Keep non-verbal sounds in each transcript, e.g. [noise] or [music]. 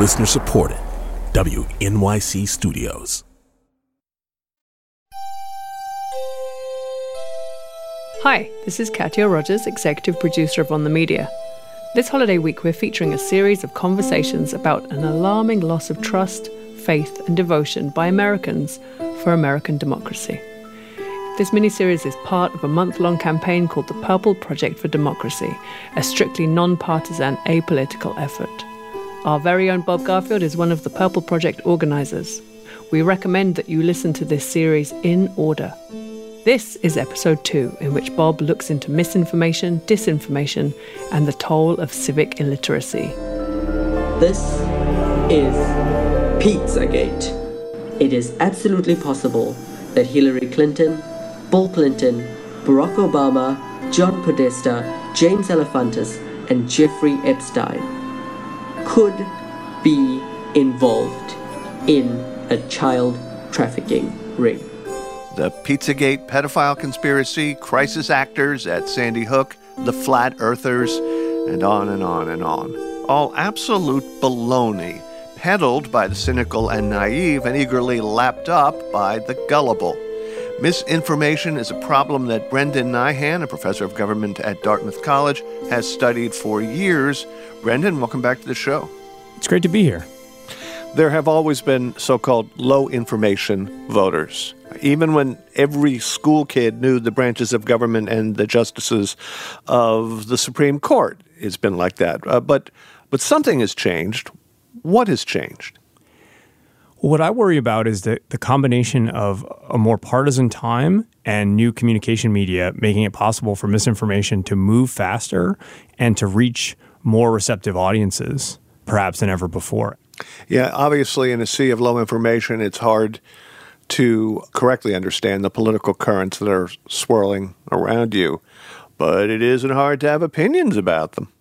Listener supported. WNYC Studios. Hi, this is Katya Rogers, executive producer of On the Media. This holiday week, we're featuring a series of conversations about an alarming loss of trust, faith, and devotion by Americans for American democracy. This miniseries is part of a month long campaign called the Purple Project for Democracy, a strictly non partisan, apolitical effort. Our very own Bob Garfield is one of the Purple Project organizers. We recommend that you listen to this series in order. This is episode two, in which Bob looks into misinformation, disinformation, and the toll of civic illiteracy. This is Pizzagate. It is absolutely possible that Hillary Clinton, Bill Clinton, Barack Obama, John Podesta, James Alefantis, and Jeffrey Epstein could be involved in a child trafficking ring. The Pizzagate pedophile conspiracy, crisis actors at Sandy Hook, the flat earthers, and on and on and on. All absolute baloney, peddled by the cynical and naive and eagerly lapped up by the gullible. Misinformation is a problem that Brendan Nyhan, a professor of government at Dartmouth College, has studied for years. Brendan, welcome back to the show. It's great to be here. There have always been so called low information voters. Even when every school kid knew the branches of government and the justices of the Supreme Court, it's been like that. Uh, but, but something has changed. What has changed? What I worry about is that the combination of a more partisan time and new communication media making it possible for misinformation to move faster and to reach more receptive audiences, perhaps than ever before. Yeah, obviously, in a sea of low information, it's hard to correctly understand the political currents that are swirling around you, but it isn't hard to have opinions about them.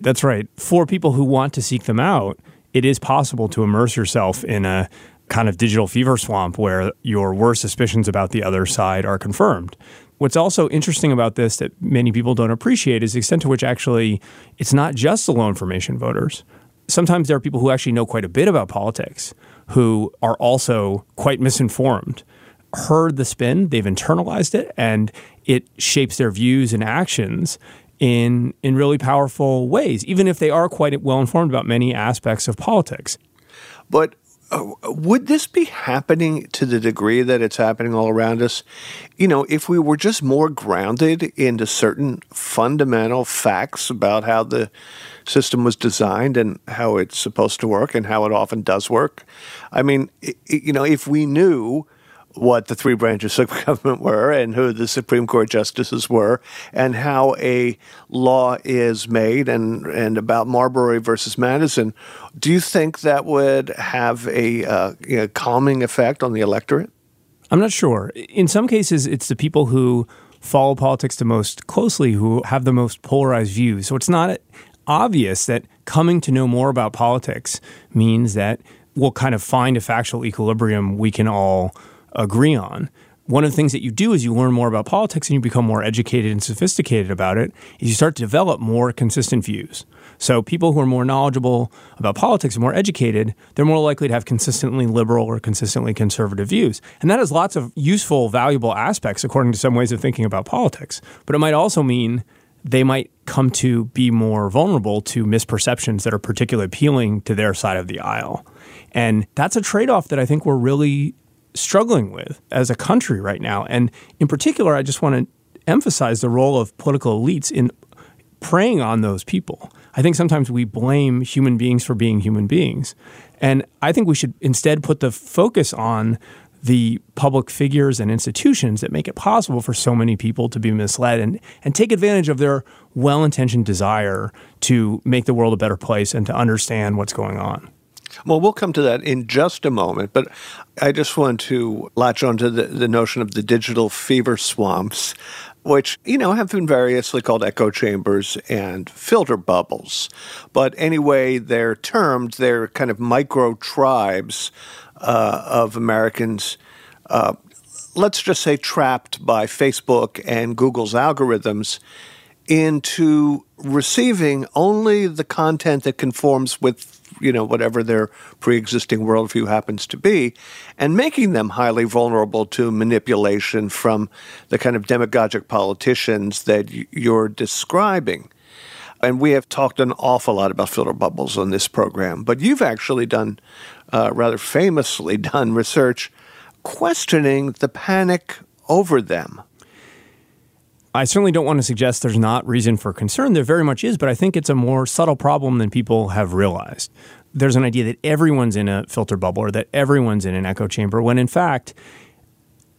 That's right. For people who want to seek them out, it is possible to immerse yourself in a kind of digital fever swamp where your worst suspicions about the other side are confirmed. What's also interesting about this that many people don't appreciate is the extent to which actually it's not just the low information voters. Sometimes there are people who actually know quite a bit about politics who are also quite misinformed, heard the spin, they've internalized it, and it shapes their views and actions in in really powerful ways, even if they are quite well informed about many aspects of politics. But uh, would this be happening to the degree that it's happening all around us? You know, if we were just more grounded into certain fundamental facts about how the system was designed and how it's supposed to work and how it often does work. I mean, you know, if we knew what the three branches of [laughs] government were and who the Supreme Court justices were and how a law is made and, and about Marbury versus Madison, do you think that would have a uh, calming effect on the electorate? I'm not sure. In some cases, it's the people who follow politics the most closely who have the most polarized views. So it's not obvious that coming to know more about politics means that we'll kind of find a factual equilibrium we can all agree on. One of the things that you do as you learn more about politics and you become more educated and sophisticated about it is you start to develop more consistent views. So people who are more knowledgeable about politics and more educated, they're more likely to have consistently liberal or consistently conservative views. And that has lots of useful, valuable aspects according to some ways of thinking about politics. But it might also mean they might come to be more vulnerable to misperceptions that are particularly appealing to their side of the aisle. And that's a trade off that I think we're really struggling with as a country right now. And in particular, I just want to emphasize the role of political elites in preying on those people. I think sometimes we blame human beings for being human beings. And I think we should instead put the focus on the public figures and institutions that make it possible for so many people to be misled and, and take advantage of their well intentioned desire to make the world a better place and to understand what's going on. Well, we'll come to that in just a moment, but I just want to latch onto the, the notion of the digital fever swamps, which, you know, have been variously called echo chambers and filter bubbles. But anyway, they're termed, they're kind of micro tribes uh, of Americans. Uh, let's just say trapped by Facebook and Google's algorithms into receiving only the content that conforms with you know whatever their pre-existing worldview happens to be and making them highly vulnerable to manipulation from the kind of demagogic politicians that you're describing. And we have talked an awful lot about filter bubbles on this program but you've actually done uh, rather famously [laughs] done research questioning the panic over them I certainly don't want to suggest there's not reason for concern. There very much is, but I think it's a more subtle problem than people have realized. There's an idea that everyone's in a filter bubble or that everyone's in an echo chamber, when in fact,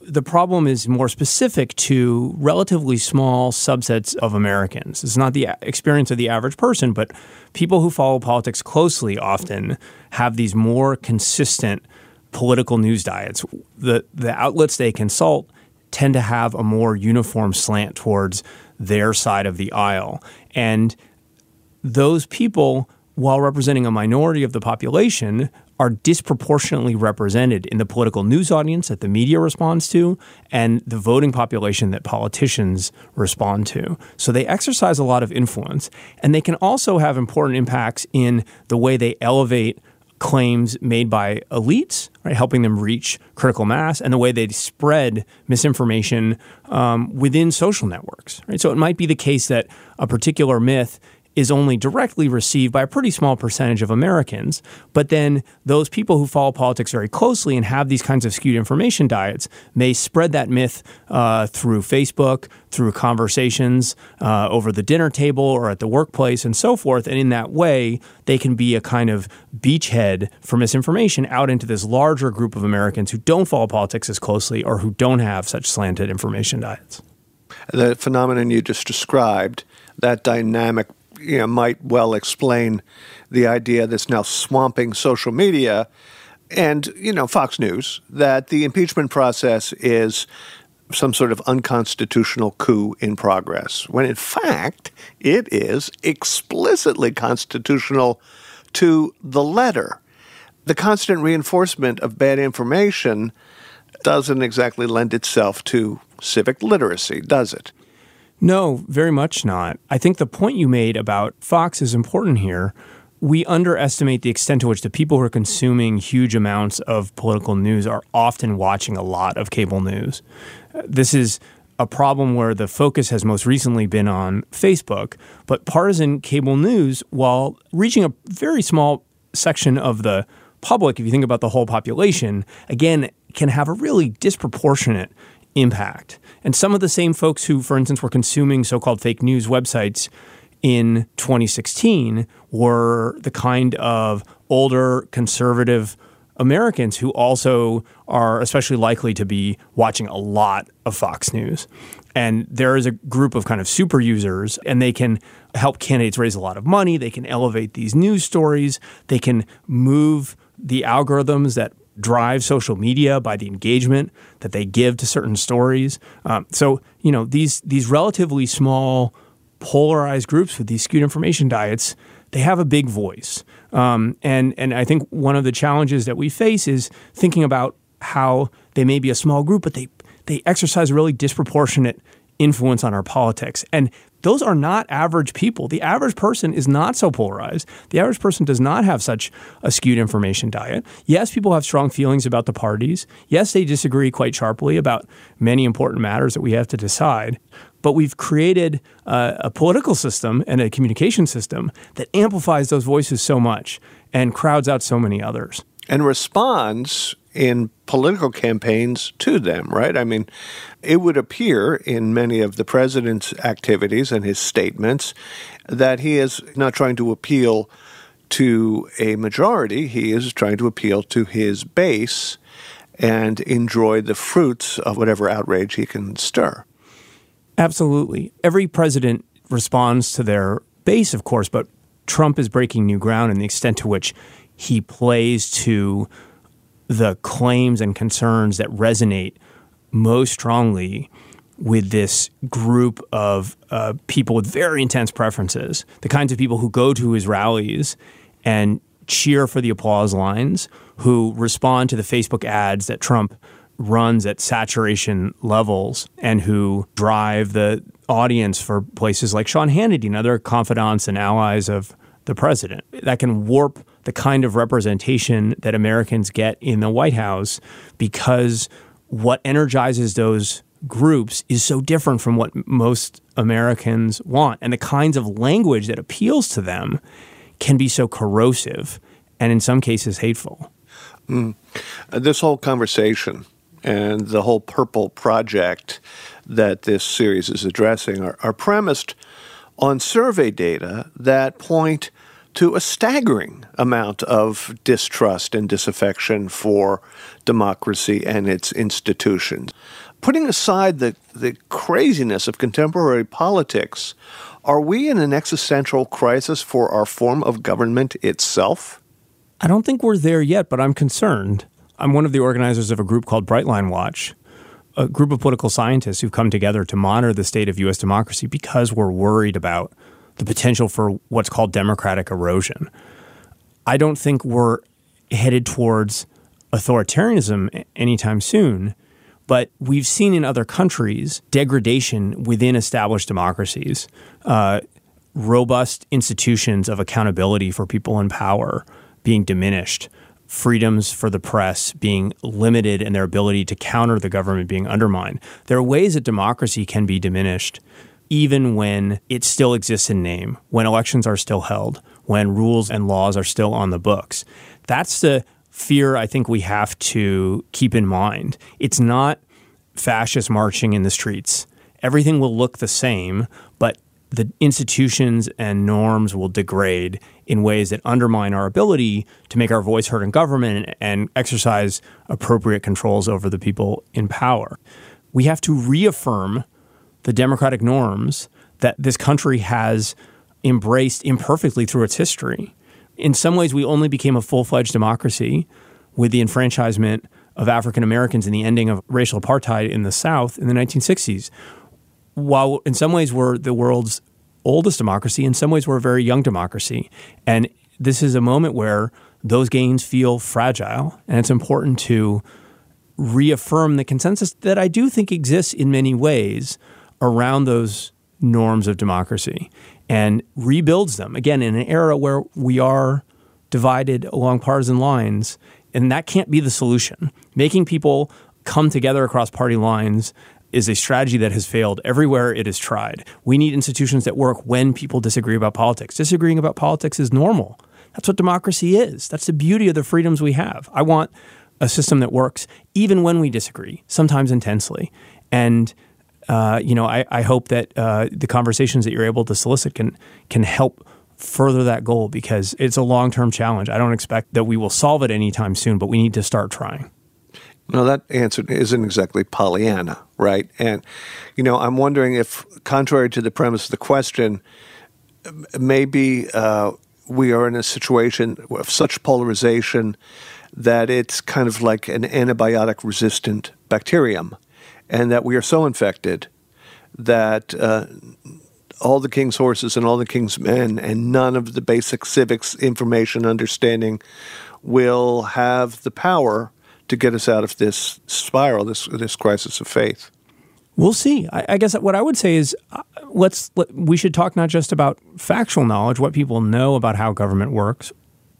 the problem is more specific to relatively small subsets of Americans. It's not the experience of the average person, but people who follow politics closely often have these more consistent political news diets. The the outlets they consult tend to have a more uniform slant towards their side of the aisle. And those people, while representing a minority of the population, are disproportionately represented in the political news audience that the media responds to and the voting population that politicians respond to. So they exercise a lot of influence, and they can also have important impacts in the way they elevate claims made by elites, right, helping them reach critical mass, and the way they spread misinformation um, within social networks. Right? So it might be the case that a particular myth is only directly received by a pretty small percentage of Americans. But then those people who follow politics very closely and have these kinds of skewed information diets may spread that myth uh, through Facebook, through conversations uh, over the dinner table or at the workplace and so forth. And in that way, they can be a kind of beachhead for misinformation out into this larger group of Americans who don't follow politics as closely or who don't have such slanted information diets. The phenomenon you just described, that dynamic you know, might well explain the idea that's now swamping social media. And you know Fox News that the impeachment process is some sort of unconstitutional coup in progress when in fact it is explicitly constitutional to the letter. The constant reinforcement of bad information doesn't exactly lend itself to civic literacy does it no, very much not. I think the point you made about Fox is important here. We underestimate the extent to which the people who are consuming huge amounts of political news are often watching a lot of cable news. This is a problem where the focus has most recently been on Facebook, but partisan cable news, while reaching a very small section of the public, if you think about the whole population, again, can have a really disproportionate impact. And some of the same folks who, for instance, were consuming so called fake news websites in 2016 were the kind of older conservative Americans who also are especially likely to be watching a lot of Fox News. And there is a group of kind of super users, and they can help candidates raise a lot of money. They can elevate these news stories. They can move the algorithms that drive social media by the engagement that they give to certain stories. Um, so you know these these relatively small polarized groups with these skewed information diets, they have a big voice. Um, and and I think one of the challenges that we face is thinking about how they may be a small group, but they they exercise really disproportionate influence on our politics. And those are not average people. The average person is not so polarized. The average person does not have such a skewed information diet. Yes, people have strong feelings about the parties. Yes, they disagree quite sharply about many important matters that we have to decide. But we've created a, a political system and a communication system that amplifies those voices so much and crowds out so many others. And responds in political campaigns to them, right? I mean, it would appear in many of the president's activities and his statements that he is not trying to appeal to a majority, he is trying to appeal to his base and enjoy the fruits of whatever outrage he can stir. Absolutely. Every president responds to their base, of course, but Trump is breaking new ground in the extent to which he plays to the claims and concerns that resonate most strongly with this group of uh, people with very intense preferences, the kinds of people who go to his rallies and cheer for the applause lines, who respond to the Facebook ads that Trump runs at saturation levels and who drive the audience for places like Sean Hannity and other confidants and allies of the president. That can warp the kind of representation that Americans get in the White House because what energizes those groups is so different from what most Americans want. And the kinds of language that appeals to them can be so corrosive and in some cases hateful. Mm. Uh, this whole conversation and the whole Purple Project that this series is addressing are, are premised on survey data that point to a staggering amount of distrust and disaffection for democracy and its institutions. Putting aside the, the craziness of contemporary politics, are we in an existential crisis for our form of government itself? I don't think we're there yet, but I'm concerned. I'm one of the organizers of a group called Brightline Watch, a group of political scientists who've come together to monitor the state of U.S. democracy because we're worried about the potential for what's called democratic erosion. I don't think we're headed towards authoritarianism anytime soon, but we've seen in other countries degradation within established democracies, uh, robust institutions of accountability for people in power being diminished, freedoms for the press being limited and their ability to counter the government being undermined. There are ways that democracy can be diminished even when it still exists in name, when elections are still held, when rules and laws are still on the books. That's the fear I think we have to keep in mind. It's not fascist marching in the streets. Everything will look the same, but the institutions and norms will degrade in ways that undermine our ability to make our voice heard in government and exercise appropriate controls over the people in power. We have to reaffirm the democratic norms that this country has embraced imperfectly through its history. In some ways, we only became a full fledged democracy with the enfranchisement of African Americans and the ending of racial apartheid in the South in the 1960s while in some ways we're the world's oldest democracy, in some ways we're a very young democracy. And this is a moment where those gains feel fragile. And it's important to reaffirm the consensus that I do think exists in many ways around those norms of democracy and rebuilds them again in an era where we are divided along partisan lines. And that can't be the solution. Making people come together across party lines is a strategy that has failed everywhere it is tried. We need institutions that work when people disagree about politics. Disagreeing about politics is normal. That's what democracy is. That's the beauty of the freedoms we have. I want a system that works even when we disagree, sometimes intensely. And uh, you know, I, I hope that uh, the conversations that you're able to solicit can can help further that goal because it's a long term challenge. I don't expect that we will solve it anytime soon, but we need to start trying. No, that answer isn't exactly Pollyanna, right? And, you know, I'm wondering if, contrary to the premise of the question, maybe uh, we are in a situation of such polarization that it's kind of like an antibiotic resistant bacterium, and that we are so infected that uh, all the king's horses and all the king's men and none of the basic civics information understanding will have the power to get us out of this spiral, this this crisis of faith. We'll see. I, I guess what I would say is, uh, let's let, we should talk not just about factual knowledge, what people know about how government works,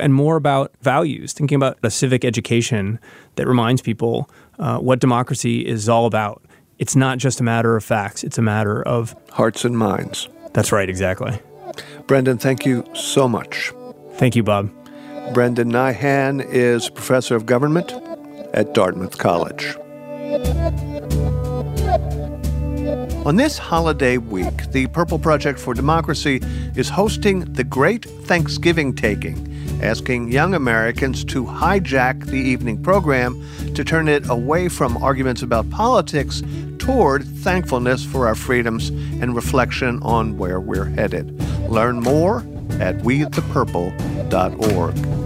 and more about values. Thinking about a civic education that reminds people uh, what democracy is all about. It's not just a matter of facts; it's a matter of hearts and minds. That's right, exactly. Brendan, thank you so much. Thank you, Bob. Brendan Nyhan is professor of government at Dartmouth College. On this holiday week, the Purple Project for Democracy is hosting the Great Thanksgiving Taking, asking young Americans to hijack the evening program to turn it away from arguments about politics toward thankfulness for our freedoms and reflection on where we're headed. Learn more at weatthepurple.org.